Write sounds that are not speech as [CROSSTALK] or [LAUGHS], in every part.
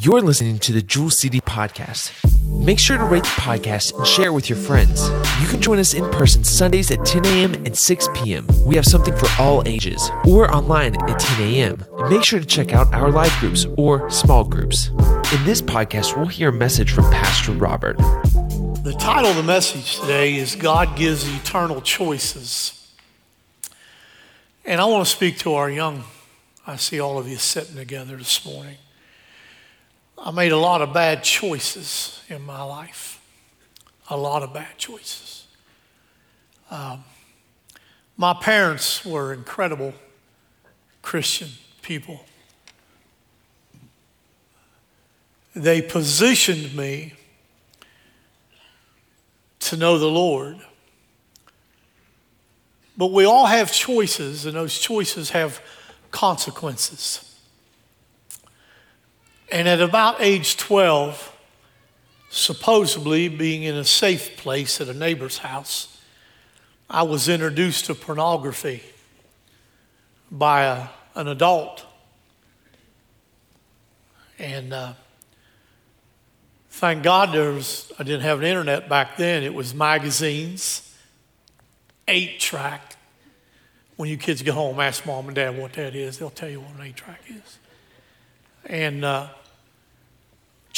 You're listening to the Jewel City Podcast. Make sure to rate the podcast and share it with your friends. You can join us in person Sundays at 10 a.m. and 6 p.m. We have something for all ages, or online at 10 a.m. Make sure to check out our live groups or small groups. In this podcast, we'll hear a message from Pastor Robert. The title of the message today is God Gives Eternal Choices. And I want to speak to our young, I see all of you sitting together this morning. I made a lot of bad choices in my life, a lot of bad choices. Um, my parents were incredible Christian people. They positioned me to know the Lord. But we all have choices, and those choices have consequences. And at about age 12, supposedly being in a safe place at a neighbor's house, I was introduced to pornography by a, an adult. And uh, thank God there was, I didn't have an internet back then. It was magazines, eight track. When you kids get home, ask mom and dad what that is. They'll tell you what an eight track is. And uh,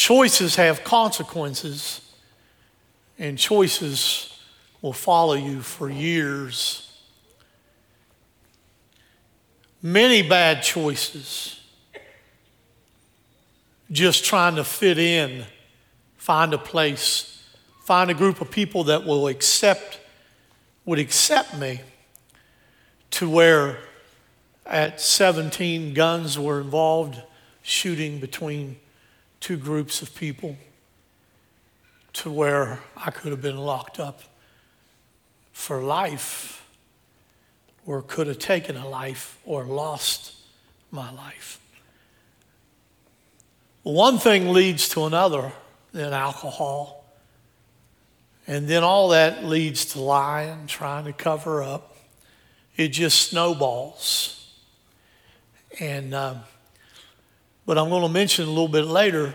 choices have consequences, and choices will follow you for years. Many bad choices, just trying to fit in, find a place, find a group of people that will accept, would accept me to where at 17 guns were involved, shooting between two groups of people, to where I could have been locked up for life, or could have taken a life or lost my life. One thing leads to another, then alcohol. And then all that leads to lying, trying to cover up. It just snowballs. And, uh, but I'm going to mention a little bit later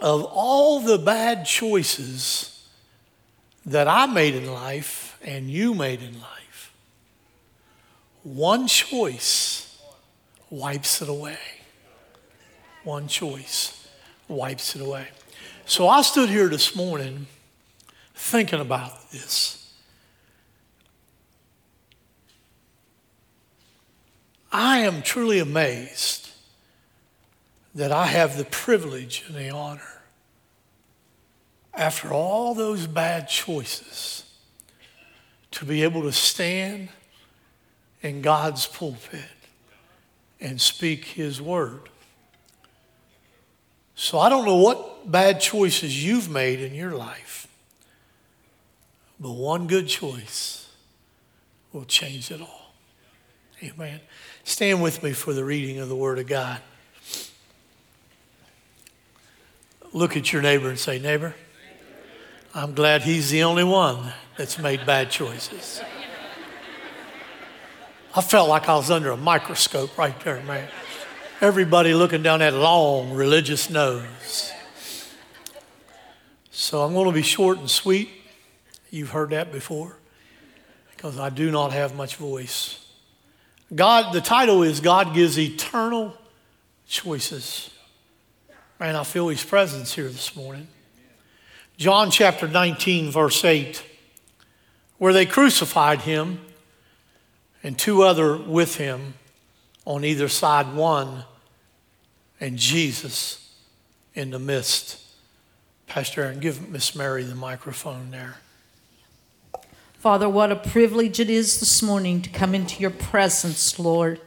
of all the bad choices that I made in life and you made in life. One choice wipes it away. One choice wipes it away. So I stood here this morning thinking about this. I am truly amazed that I have the privilege and the honor, after all those bad choices, to be able to stand in God's pulpit and speak His word. So I don't know what bad choices you've made in your life, but one good choice will change it all. Amen. Stand with me for the reading of the Word of God. Look at your neighbor and say, Neighbor, I'm glad he's the only one that's made bad choices. I felt like I was under a microscope right there, man. Everybody looking down that long religious nose. So I'm going to be short and sweet. You've heard that before because I do not have much voice. God, the title is God gives eternal choices. Man, I feel his presence here this morning. John chapter 19, verse 8, where they crucified him and two other with him on either side, one, and Jesus in the midst. Pastor Aaron, give Miss Mary the microphone there. Father, what a privilege it is this morning to come into your presence, Lord.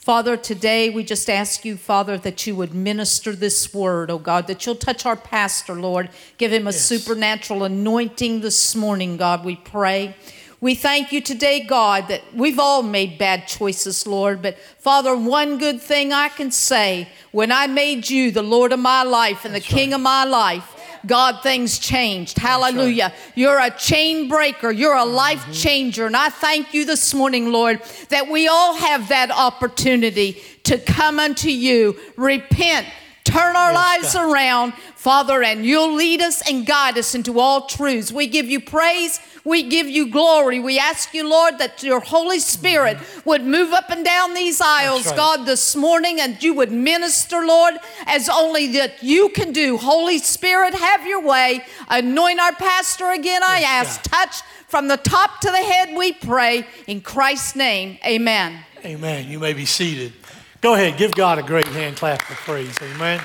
Father, today we just ask you, Father, that you would minister this word, oh God, that you'll touch our pastor, Lord. Give him a Yes. supernatural anointing this morning, God, we pray. We thank you today, God, that we've all made bad choices, Lord. But Father, one good thing I can say when I made you the Lord of my life and the King of my life, God, things changed. Hallelujah. You're a chain breaker. You're a life mm-hmm. changer. And I thank you this morning, Lord, that we all have that opportunity to come unto you, repent, turn our Yes, lives God. around, Father, and you'll lead us and guide us into all truths. We give you praise. We give you glory. We ask you, Lord, that your Holy Spirit mm-hmm. would move up and down these aisles, right. God, this morning, and you would minister, Lord, as only that you can do. Holy Spirit, have your way. Anoint our pastor again, I Yes, ask. Touch from the top to the head, we pray. In Christ's name, amen. Amen. You may be seated. Go ahead, give God a great hand clap of praise. Amen.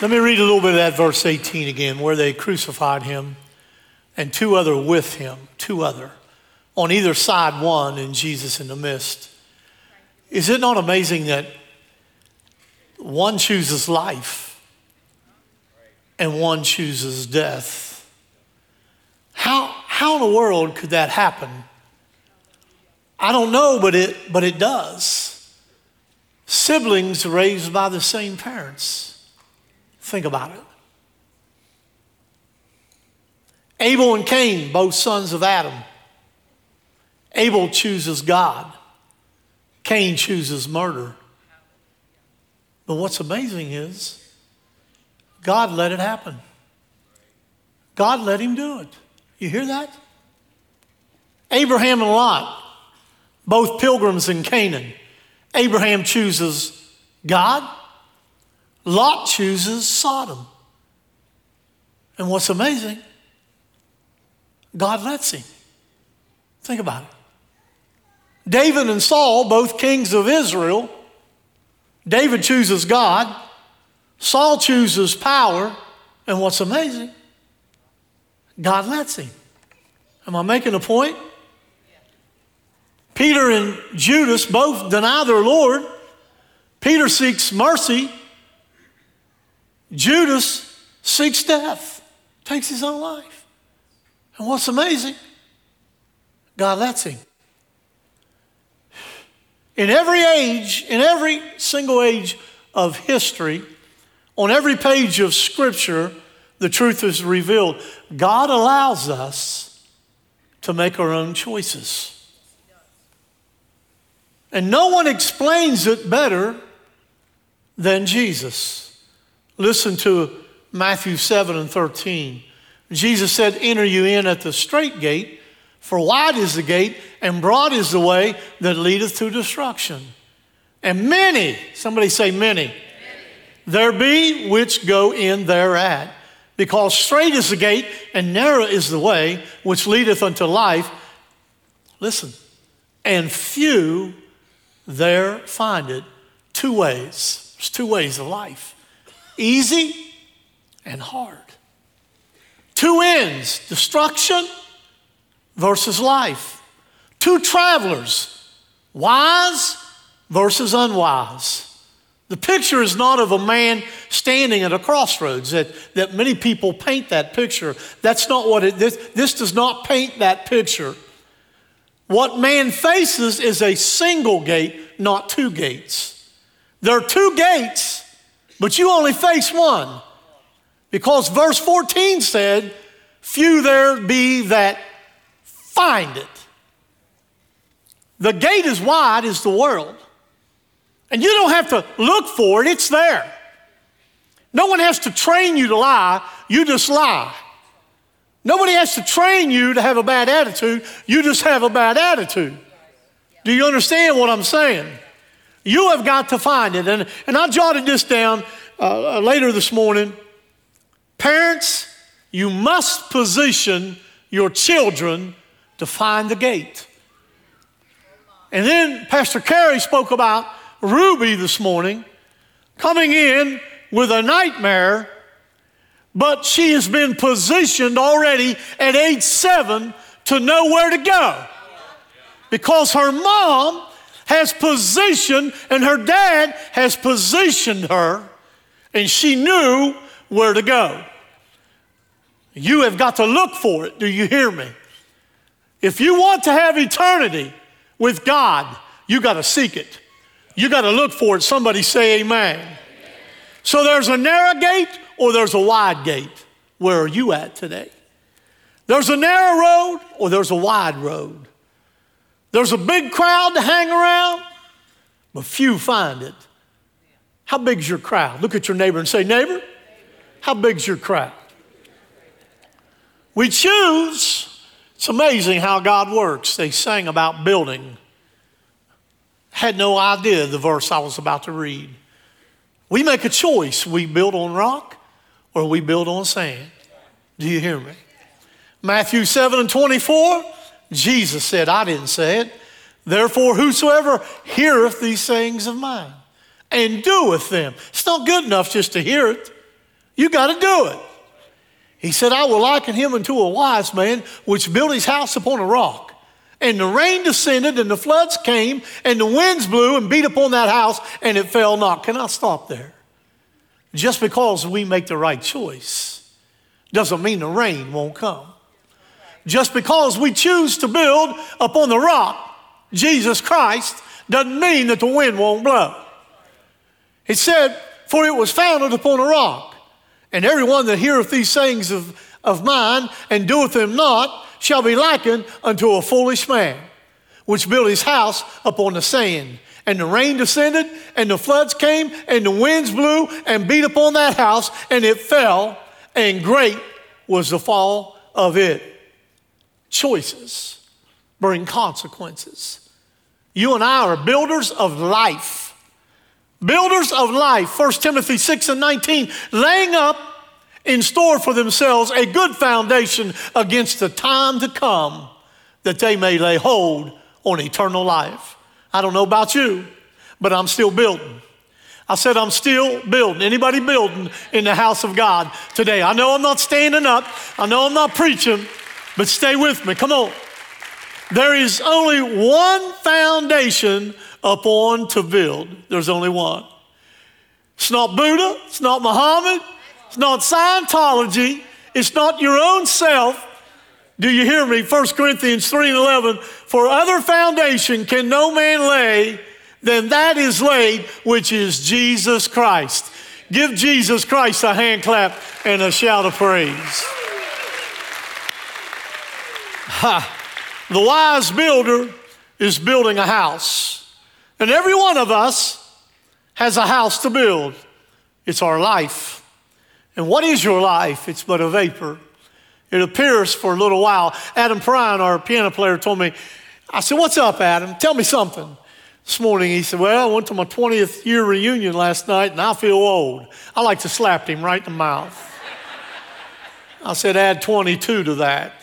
Let me read a little bit of that verse 18 again, where they crucified him and two other with him, two other, on either side, one, and Jesus in the midst. Is it not amazing that one chooses life and one chooses death? How, how in the world could that happen? I don't know, but it, but it does. Siblings raised by the same parents. Think about it. Abel and Cain, both sons of Adam. Abel chooses God, Cain chooses murder. But what's amazing is God let it happen. God let him do it. You hear that? Abraham and Lot, both pilgrims in Canaan. Abraham chooses God, Lot chooses Sodom. And what's amazing, God lets him. Think about it. David and Saul, both kings of Israel, David chooses God, Saul chooses power, and what's amazing, God lets him. Am I making a point? Peter and Judas both deny their Lord. Peter seeks mercy. Judas seeks death, takes his own life. And what's amazing, God lets him. In every age, in every single age of history, on every page of Scripture, the truth is revealed. God allows us to make our own choices. And no one explains it better than Jesus. Listen to Matthew 7 and 13. Jesus said, Enter you in at the strait gate, for wide is the gate, and broad is the way that leadeth to destruction. And many, somebody say many, there be which go in thereat. Because strait is the gate, and narrow is the way which leadeth unto life. Listen, and few there find it. Two ways. There's two ways of life easy and hard. Two ends destruction versus life. Two travelers, wise versus unwise. The picture is not of a man standing at a crossroads that, that many people paint that picture. That's not what it this, this does not paint that picture. What man faces is a single gate, not two gates. There are two gates, but you only face one. Because verse 14 said, Few there be that find it. The gate is wide is the world. And you don't have to look for it, it's there. No one has to train you to lie, you just lie. Nobody has to train you to have a bad attitude, you just have a bad attitude. Do you understand what I'm saying? You have got to find it. And, and I jotted this down uh, uh, later this morning. Parents, you must position your children to find the gate. And then Pastor Carey spoke about Ruby this morning coming in with a nightmare, but she has been positioned already at age seven to know where to go. Because her mom has positioned and her dad has positioned her, and she knew where to go. You have got to look for it. Do you hear me? If you want to have eternity with God, you got to seek it. You got to look for it. Somebody say amen. So there's a narrow gate or there's a wide gate. Where are you at today? There's a narrow road or there's a wide road. There's a big crowd to hang around, but few find it. How big's your crowd? Look at your neighbor and say, Neighbor, how big's your crowd? We choose. It's amazing how God works. They sang about building. Had no idea the verse I was about to read. We make a choice. We build on rock or we build on sand. Do you hear me? Matthew 7 and 24, Jesus said, I didn't say it. Therefore, whosoever heareth these sayings of mine and doeth them, it's not good enough just to hear it. You got to do it. He said, I will liken him unto a wise man which built his house upon a rock. And the rain descended, and the floods came, and the winds blew and beat upon that house, and it fell not. Can I stop there? Just because we make the right choice doesn't mean the rain won't come. Just because we choose to build upon the rock, Jesus Christ, doesn't mean that the wind won't blow. It said, For it was founded upon a rock, and everyone that heareth these sayings of, of mine and doeth them not shall be likened unto a foolish man, which built his house upon the sand. And the rain descended, and the floods came, and the winds blew and beat upon that house, and it fell, and great was the fall of it. Choices bring consequences. You and I are builders of life. Builders of life. 1 Timothy 6 and 19, laying up in store for themselves a good foundation against the time to come that they may lay hold on eternal life. I don't know about you, but I'm still building. I said I'm still building. Anybody building in the house of God today? I know I'm not standing up. I know I'm not preaching, but stay with me. Come on. There is only one foundation upon to build. There's only one. It's not Buddha, it's not Muhammad, it's not Scientology, it's not your own self. Do you hear me? 1 Corinthians 3 and 11. For other foundation can no man lay than that is laid, which is Jesus Christ. Give Jesus Christ a hand clap and a shout of praise. Ha. The wise builder is building a house. And every one of us has a house to build. It's our life. And what is your life? It's but a vapor. It appears for a little while. Adam Prine, our piano player, told me, I said, What's up, Adam? Tell me something. This morning he said, Well, I went to my 20th year reunion last night and I feel old. I like to slap him right in the mouth. I said, Add 22 to that.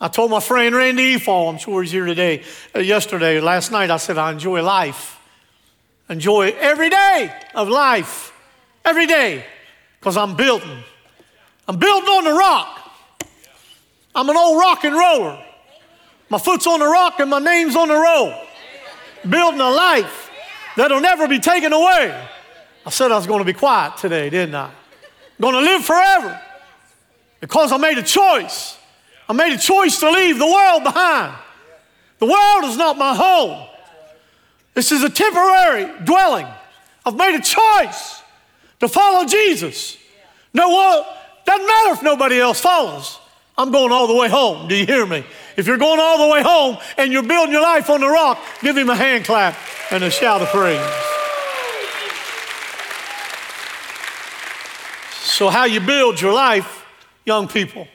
I told my friend Randy Efall, I'm sure he's here today, uh, yesterday, last night, I said, I enjoy life. Enjoy every day of life, every day, because I'm building. I'm building on the rock. I'm an old rock and roller. My foot's on the rock and my name's on the roll. Building a life that'll never be taken away. I said I was going to be quiet today, didn't I? going to live forever because I made a choice. I made a choice to leave the world behind. The world is not my home. This is a temporary dwelling. I've made a choice to follow Jesus. No one, doesn't matter if nobody else follows. I'm going all the way home. Do you hear me? If you're going all the way home and you're building your life on the rock, give him a hand clap and a shout of praise. So, how you build your life, young people,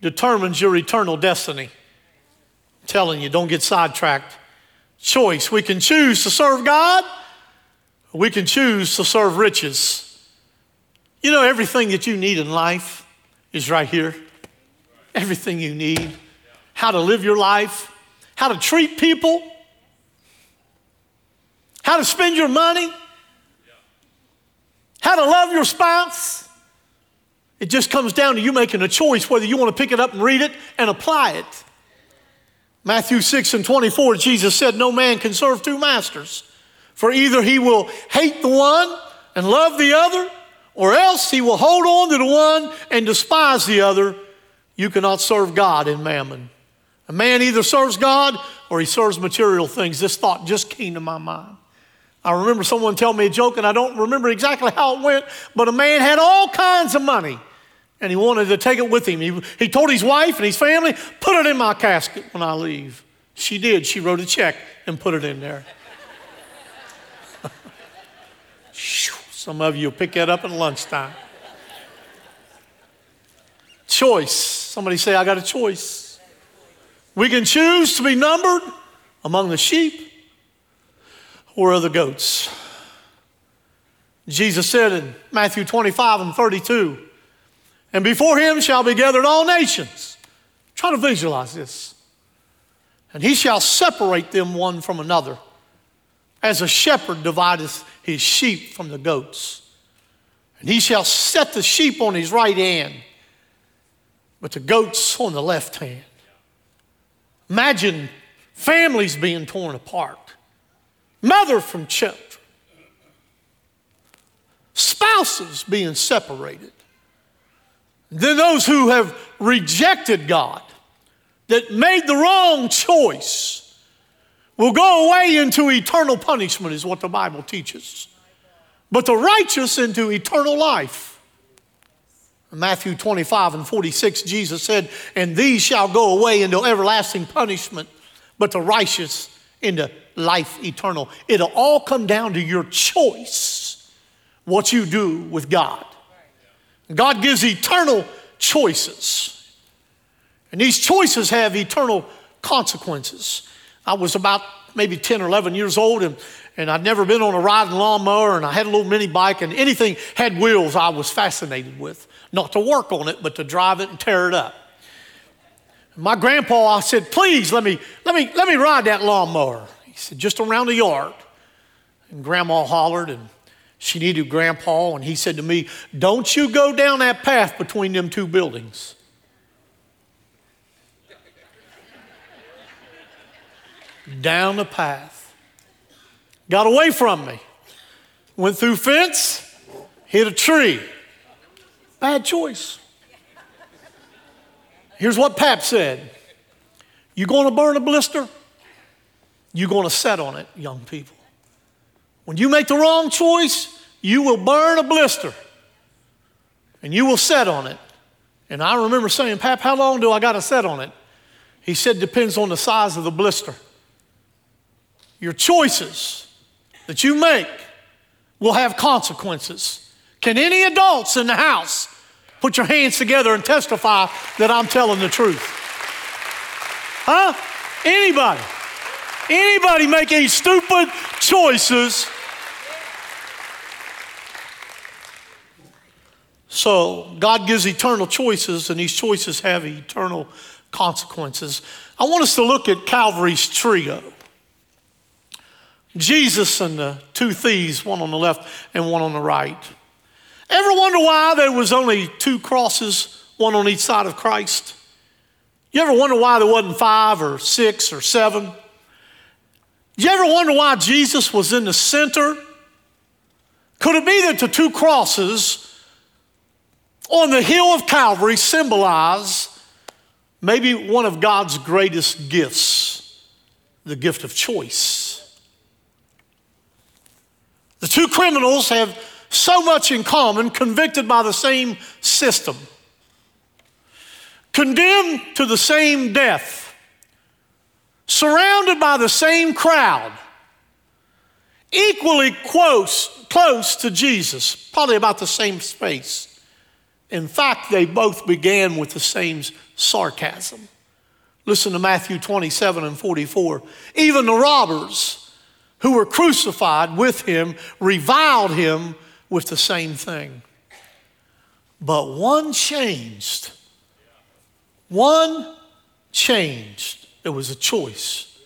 determines your eternal destiny. I'm telling you, don't get sidetracked. Choice. We can choose to serve God, we can choose to serve riches. You know, everything that you need in life is right here. Everything you need. How to live your life, how to treat people, how to spend your money, how to love your spouse. It just comes down to you making a choice whether you want to pick it up and read it and apply it. Matthew 6 and 24, Jesus said, No man can serve two masters, for either he will hate the one and love the other, or else he will hold on to the one and despise the other. You cannot serve God in mammon. A man either serves God or he serves material things. This thought just came to my mind. I remember someone telling me a joke, and I don't remember exactly how it went, but a man had all kinds of money and he wanted to take it with him. He, he told his wife and his family, put it in my casket when I leave. She did. She wrote a check and put it in there. [LAUGHS] Some of you will pick that up at lunchtime. Choice. Somebody say, I got a choice. We can choose to be numbered among the sheep or other goats. Jesus said in Matthew 25 and 32, and before him shall be gathered all nations. Try to visualize this. And he shall separate them one from another, as a shepherd divideth his sheep from the goats. And he shall set the sheep on his right hand, but the goats on the left hand. Imagine families being torn apart, mother from children, spouses being separated. Then those who have rejected God, that made the wrong choice, will go away into eternal punishment, is what the Bible teaches. But the righteous into eternal life. In Matthew 25 and 46, Jesus said, And these shall go away into everlasting punishment, but the righteous into life eternal. It'll all come down to your choice, what you do with God. God gives eternal choices. And these choices have eternal consequences. I was about maybe 10 or 11 years old, and, and I'd never been on a riding lawnmower, and I had a little mini bike, and anything had wheels I was fascinated with. Not to work on it, but to drive it and tear it up. My grandpa, I said, please let me, let me, let me ride that lawnmower. He said, just around the yard. And grandma hollered, and she needed grandpa, and he said to me, Don't you go down that path between them two buildings. Down the path. Got away from me. Went through fence, hit a tree. Bad choice. Here's what Pap said. You going to burn a blister? You're going to set on it, young people. When you make the wrong choice, you will burn a blister and you will set on it. And I remember saying, Pap, how long do I got to set on it? He said, depends on the size of the blister. Your choices that you make will have consequences. Can any adults in the house put your hands together and testify that I'm telling the truth? Huh? Anybody? Anybody make any stupid choices? So, God gives eternal choices, and these choices have eternal consequences. I want us to look at Calvary's trio. Jesus and the two thieves, one on the left and one on the right. Ever wonder why there was only two crosses, one on each side of Christ? You ever wonder why there wasn't five or six or seven? You ever wonder why Jesus was in the center? Could it be that the two crosses on the hill of Calvary symbolize maybe one of God's greatest gifts, the gift of choice? The two criminals have so much in common, convicted by the same system, condemned to the same death, surrounded by the same crowd, equally close, close to Jesus, probably about the same space. In fact, they both began with the same sarcasm. Listen to Matthew 27 and 44. Even the robbers, who were crucified with him reviled him with the same thing. But one changed. One changed. It was a choice.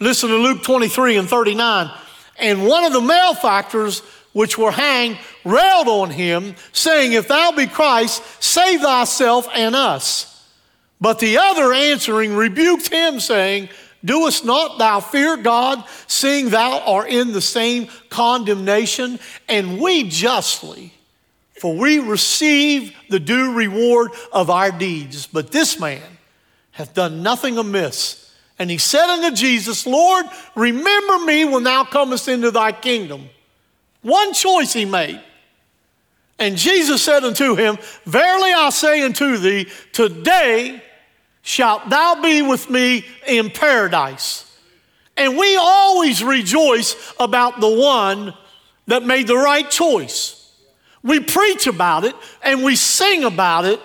Listen to Luke 23 and 39. And one of the malefactors which were hanged railed on him, saying, If thou be Christ, save thyself and us. But the other answering rebuked him, saying, Doest not thou fear God, seeing thou art in the same condemnation? And we justly, for we receive the due reward of our deeds. But this man hath done nothing amiss. And he said unto Jesus, Lord, remember me when thou comest into thy kingdom. One choice he made. And Jesus said unto him, Verily I say unto thee, today shalt thou be with me in paradise. And we always rejoice about the one that made the right choice. We preach about it and we sing about it,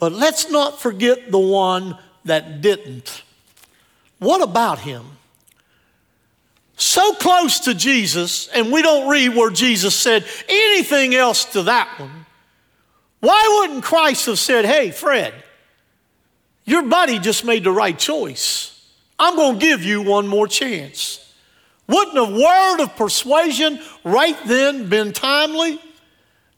but let's not forget the one that didn't. What about him? So close to Jesus, and we don't read where Jesus said anything else to that one. Why wouldn't Christ have said, Hey, Fred, your buddy just made the right choice. I'm going to give you one more chance. Wouldn't a word of persuasion right then been timely?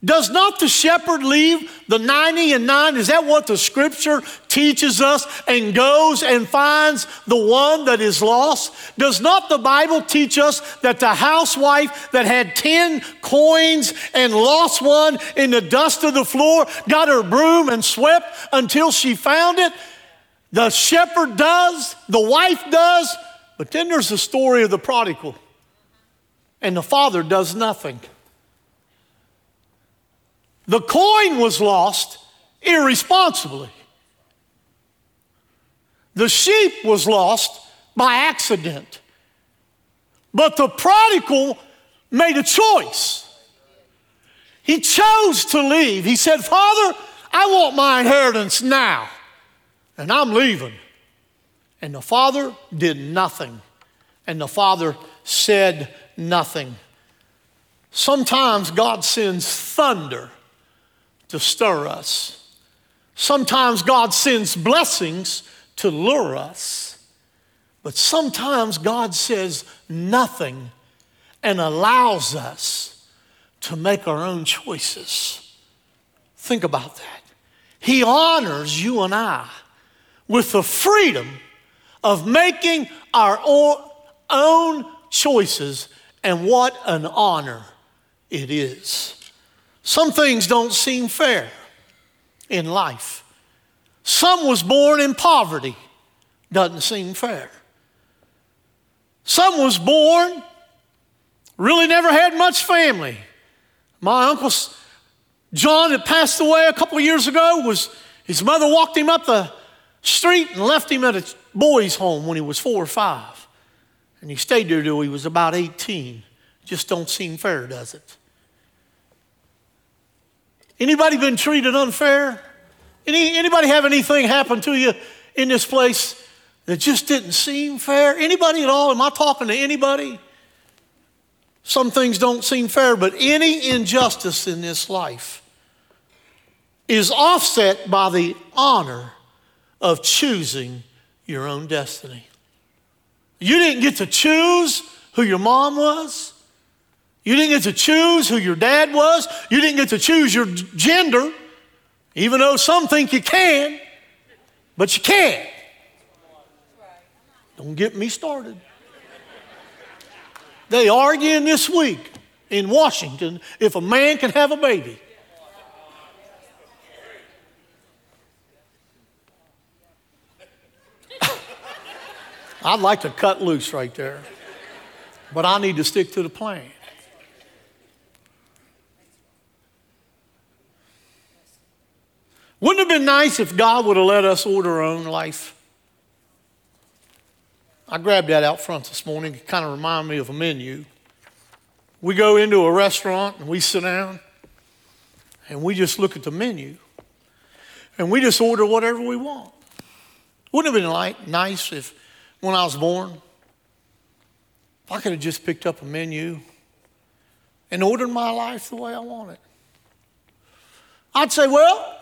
Does not the shepherd leave the 90 and 9? Is that what the scripture teaches us and goes and finds the one that is lost? Does not the Bible teach us that the housewife that had 10 coins and lost one in the dust of the floor got her broom and swept until she found it? The shepherd does, the wife does, but then there's the story of the prodigal, and the father does nothing. The coin was lost irresponsibly. The sheep was lost by accident. But the prodigal made a choice. He chose to leave. He said, Father, I want my inheritance now, and I'm leaving. And the father did nothing. And the father said nothing. Sometimes God sends thunder to stir us. Sometimes God sends blessings to lure us. But sometimes God says nothing and allows us to make our own choices. Think about that. He honors you and I with the freedom of making our own choices, and what an honor it is. Some things don't seem fair in life. Some was born in poverty, doesn't seem fair. Some was born, really never had much family. My uncle John that passed away a couple years ago was his mother walked him up the street and left him at a boys' home when he was four or five. And he stayed there till he was about 18. Just don't seem fair, does it? Anybody been treated unfair? Any, anybody have anything happen to you in this place that just didn't seem fair? Anybody at all? Am I talking to anybody? Some things don't seem fair, but any injustice in this life is offset by the honor of choosing your own destiny. You didn't get to choose who your mom was. You didn't get to choose who your dad was. You didn't get to choose your gender, even though some think you can, but you can't. Don't get me started. They arguing this week in Washington if a man can have a baby. I'd like to cut loose right there, but I need to stick to the plan. Wouldn't it have been nice if God would have let us order our own life? I grabbed that out front this morning. It kind of reminded me of a menu. We go into a restaurant and we sit down and we just look at the menu and we just order whatever we want. Wouldn't it have been like, nice if when I was born, if I could have just picked up a menu and ordered my life the way I want it? I'd say, well,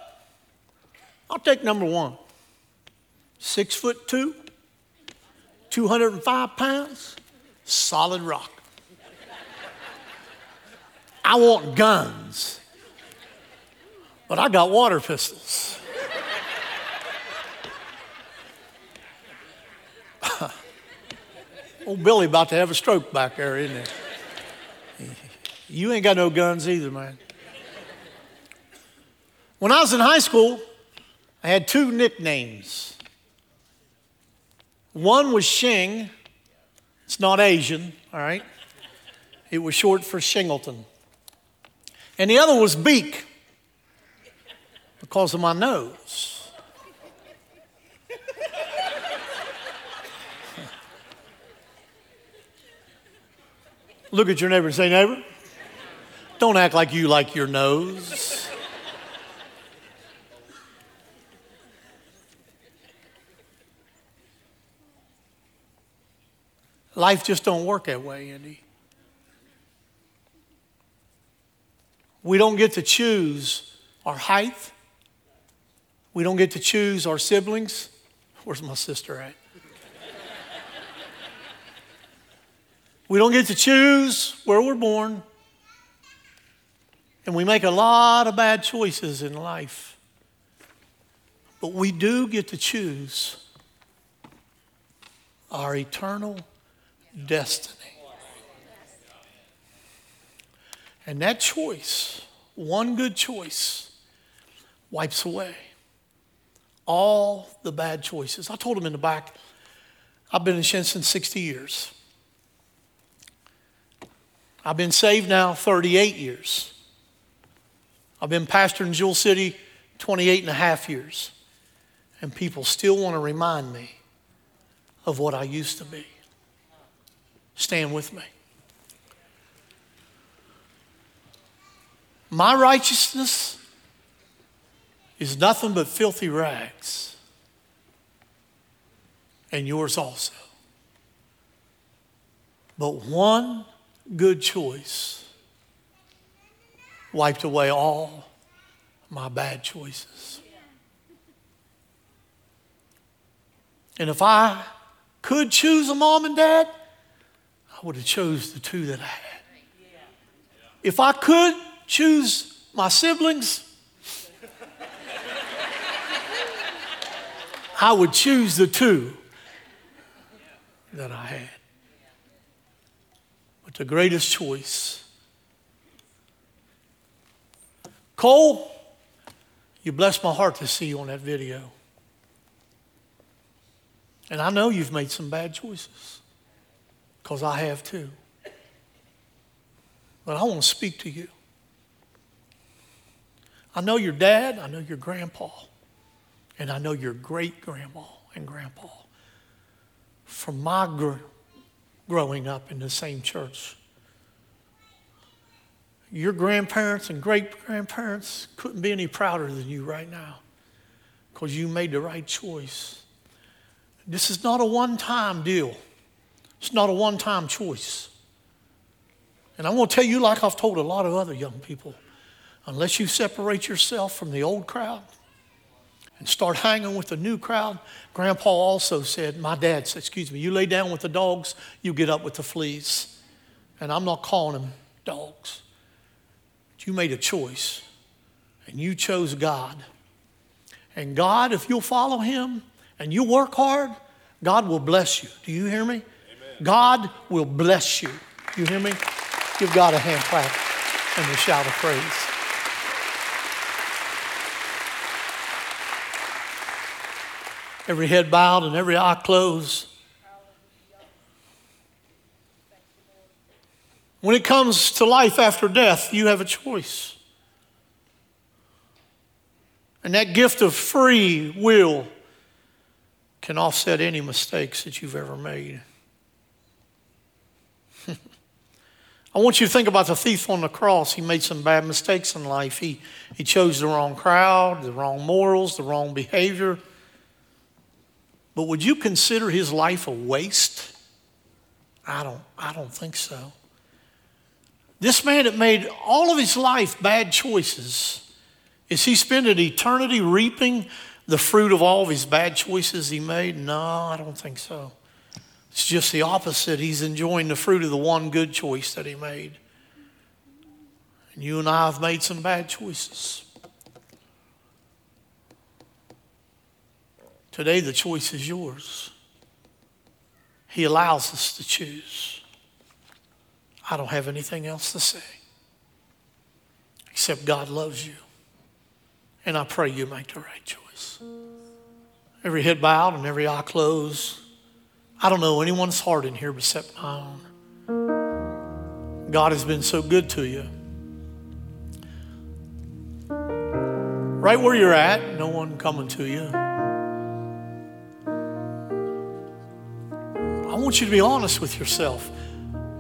I'll take number one. Six foot two, 205 pounds, solid rock. I want guns, but I got water pistols. Old Billy about to have a stroke back there, isn't he? You ain't got no guns either, man. When I was in high school, I had two nicknames. One was Shing, it's not Asian, all right? It was short for Shingleton. And the other was Beak because of my nose. Look at your neighbor and say, Neighbor, Don't act like you like your nose. Life just don't work that way, Andy. We don't get to choose our height. We don't get to choose our siblings. Where's my sister at? We don't get to choose where we're born. And we make a lot of bad choices in life. But we do get to choose our eternal destiny. And that choice, one good choice, wipes away all the bad choices. I told him in the back, I've been in Shinnston 60 years. I've been saved now 38 years. I've been pastor in Jewel City 28 and a half years. And people still want to remind me of what I used to be. Stand with me. My righteousness is nothing but filthy rags, and yours also. But one good choice wiped away all my bad choices. And if I could choose a mom and dad, I would have chose the two that I had. If I could choose my siblings, I would choose the two that I had. The greatest choice. Cole, you blessed my heart to see you on that video. And I know you've made some bad choices because I have too. But I want to speak to you. I know your dad, I know your grandpa, and I know your great grandma and grandpa. From my gr- growing up in the same church, your grandparents and great grandparents couldn't be any prouder than you right now because you made the right choice. This is not a one time deal, it's not a one time choice. And I'm going to tell you, like I've told a lot of other young people, unless you separate yourself from the old crowd and start hanging with the new crowd, Grandpa also said, my dad said, excuse me, you lay down with the dogs, you get up with the fleas. And I'm not calling them dogs. But you made a choice and you chose God. And God, if you'll follow Him and you work hard, God will bless you. Do you hear me? Amen. God will bless you. You hear me? Give God a hand clap and a shout of praise. Every head bowed and every eye closed. When it comes to life after death, you have a choice. And that gift of free will can offset any mistakes that you've ever made. [LAUGHS] I want you to think about the thief on the cross. He made some bad mistakes in life. He, he chose the wrong crowd, the wrong morals, the wrong behavior. But would you consider his life a waste? I don't, I don't think so. This man that made all of his life bad choices, is he spending eternity reaping the fruit of all of his bad choices he made? No, I don't think so. It's just the opposite. He's enjoying the fruit of the one good choice that he made. And you and I have made some bad choices. Today, the choice is yours. He allows us to choose. I don't have anything else to say except God loves you. And I pray you make the right choice. Every head bowed and every eye closed. I don't know anyone's heart in here except my own. God has been so good to you. Right where you're at, no one coming to you. Want you to be honest with yourself.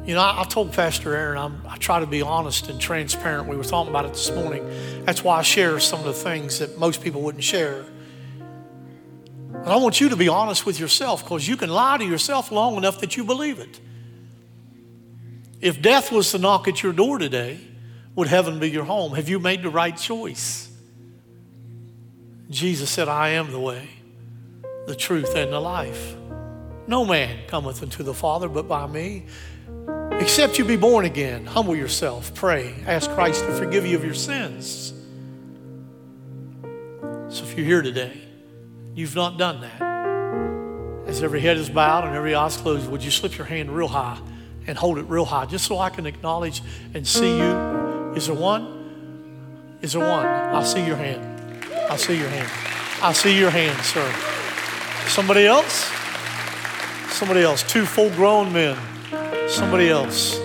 You know, I, I told Pastor Aaron, I'm, I try to be honest and transparent. We were talking about it this morning. That's why I share some of the things that most people wouldn't share. And I want you to be honest with yourself because you can lie to yourself long enough that you believe it. If death was to knock at your door today, would heaven be your home? Have you made the right choice? Jesus said, I am the way, the truth, and the life. No man cometh unto the Father but by me. Except you be born again, humble yourself, pray, ask Christ to forgive you of your sins. So if you're here today, you've not done that. As every head is bowed and every eye's closed, would you slip your hand real high and hold it real high just so I can acknowledge and see you? Is there one? Is there one? I see your hand. I see your hand. I see your hand, sir. Somebody else? Somebody else. Two full grown men. Somebody else.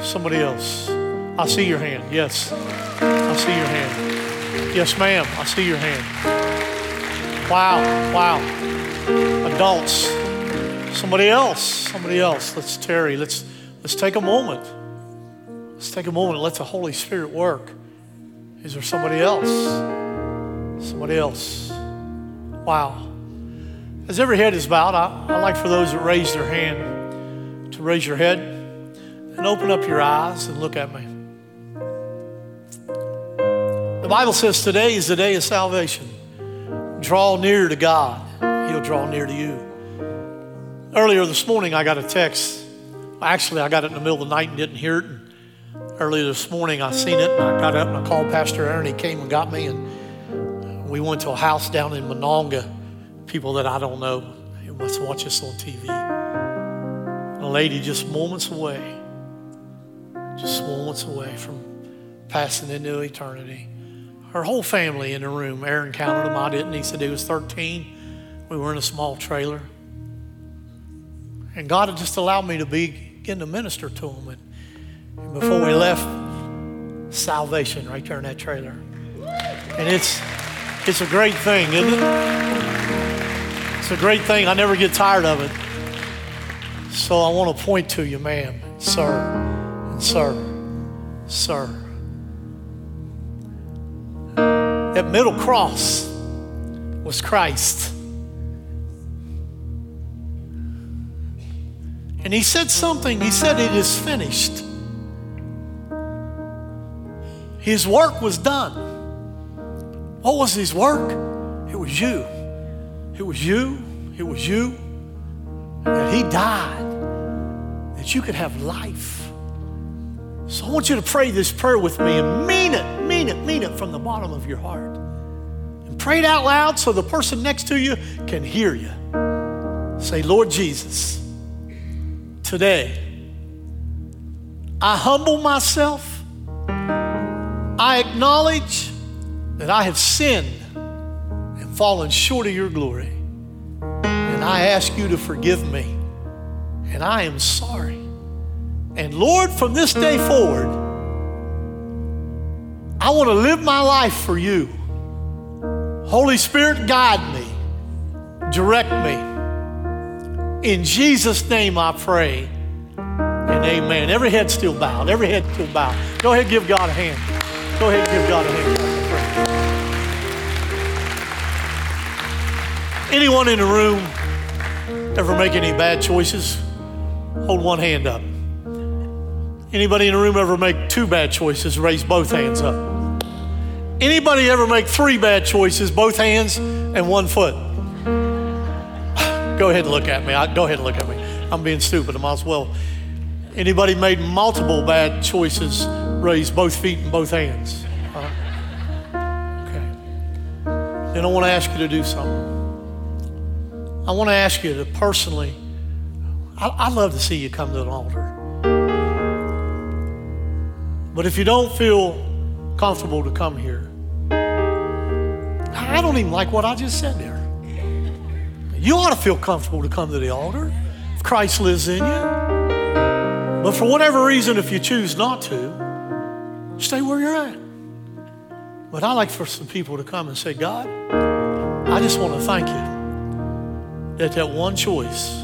Somebody else. I see your hand. Yes. I see your hand. Yes, ma'am. I see your hand. Wow. Wow. Adults. Somebody else. Somebody else. Let's Terry. Let's let's take a moment. Let's take a moment and let the Holy Spirit work. Is there somebody else? Somebody else. Wow. As every head is bowed, I, I like for those that raise their hand to raise your head and open up your eyes and look at me. The Bible says today is the day of salvation. Draw near to God, He'll draw near to you. Earlier this morning, I got a text. Actually, I got it in the middle of the night and didn't hear it. And earlier this morning, I seen it and I got up and I called Pastor Aaron. He came and got me, and we went to a house down in Monongah. People that I don't know, they must watch us on TV. A lady just moments away, just moments away from passing into eternity. Her whole family in the room. Aaron counted them. I didn't. He said he was 13. We were in a small trailer. And God had just allowed me to begin to minister to them. And, and before we left, salvation right there in that trailer. And it's it's a great thing, isn't it? It's a great thing. I never get tired of it. So I want to point to you, ma'am, sir, and sir, sir. That middle cross was Christ. And he said something. He said, It is finished. His work was done. What was his work? It was you. It was you. It was you. That he died that you could have life. So I want you to pray this prayer with me and mean it, mean it, mean it from the bottom of your heart. And pray it out loud so the person next to you can hear you. Say, Lord Jesus, today I humble myself. I acknowledge that I have sinned fallen short of your glory. And I ask you to forgive me. And I am sorry. And Lord, from this day forward, I want to live my life for you. Holy Spirit, guide me, direct me. In Jesus' name I pray. And amen. Every head still bowed. Every head still bowed. Go ahead give God a hand. Go ahead give God a hand. Anyone in the room ever make any bad choices? Hold one hand up. Anybody in the room ever make two bad choices? Raise both hands up. Anybody ever make three bad choices, both hands and one foot? Go ahead and look at me. I, go ahead and look at me. I'm being stupid. I might as well. Anybody made multiple bad choices? Raise both feet and both hands. Uh, okay. Then I want to ask you to do something. I want to ask you to personally. I, I'd love to see you come to an altar. But if you don't feel comfortable to come here, I don't even like what I just said there. You ought to feel comfortable to come to the altar if Christ lives in you. But for whatever reason, if you choose not to, stay where you're at. But I like for some people to come and say, God, I just want to thank you that that one choice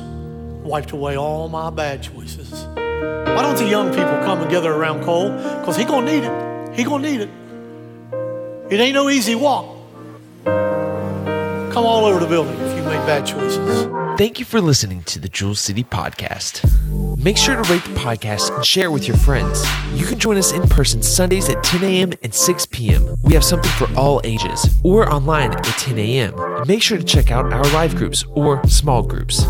wiped away all my bad choices. Why don't the young people come and gather around Cole? Because he gonna need it. He gonna need it. It ain't no easy walk. Come all over the building if you made bad choices. Thank you for listening to the Jewel City Podcast. Make sure to rate the podcast and share with your friends. You can join us in person Sundays at 10 a.m. and 6 p.m. We have something for all ages, or online at 10 a.m. Make sure to check out our live groups or small groups.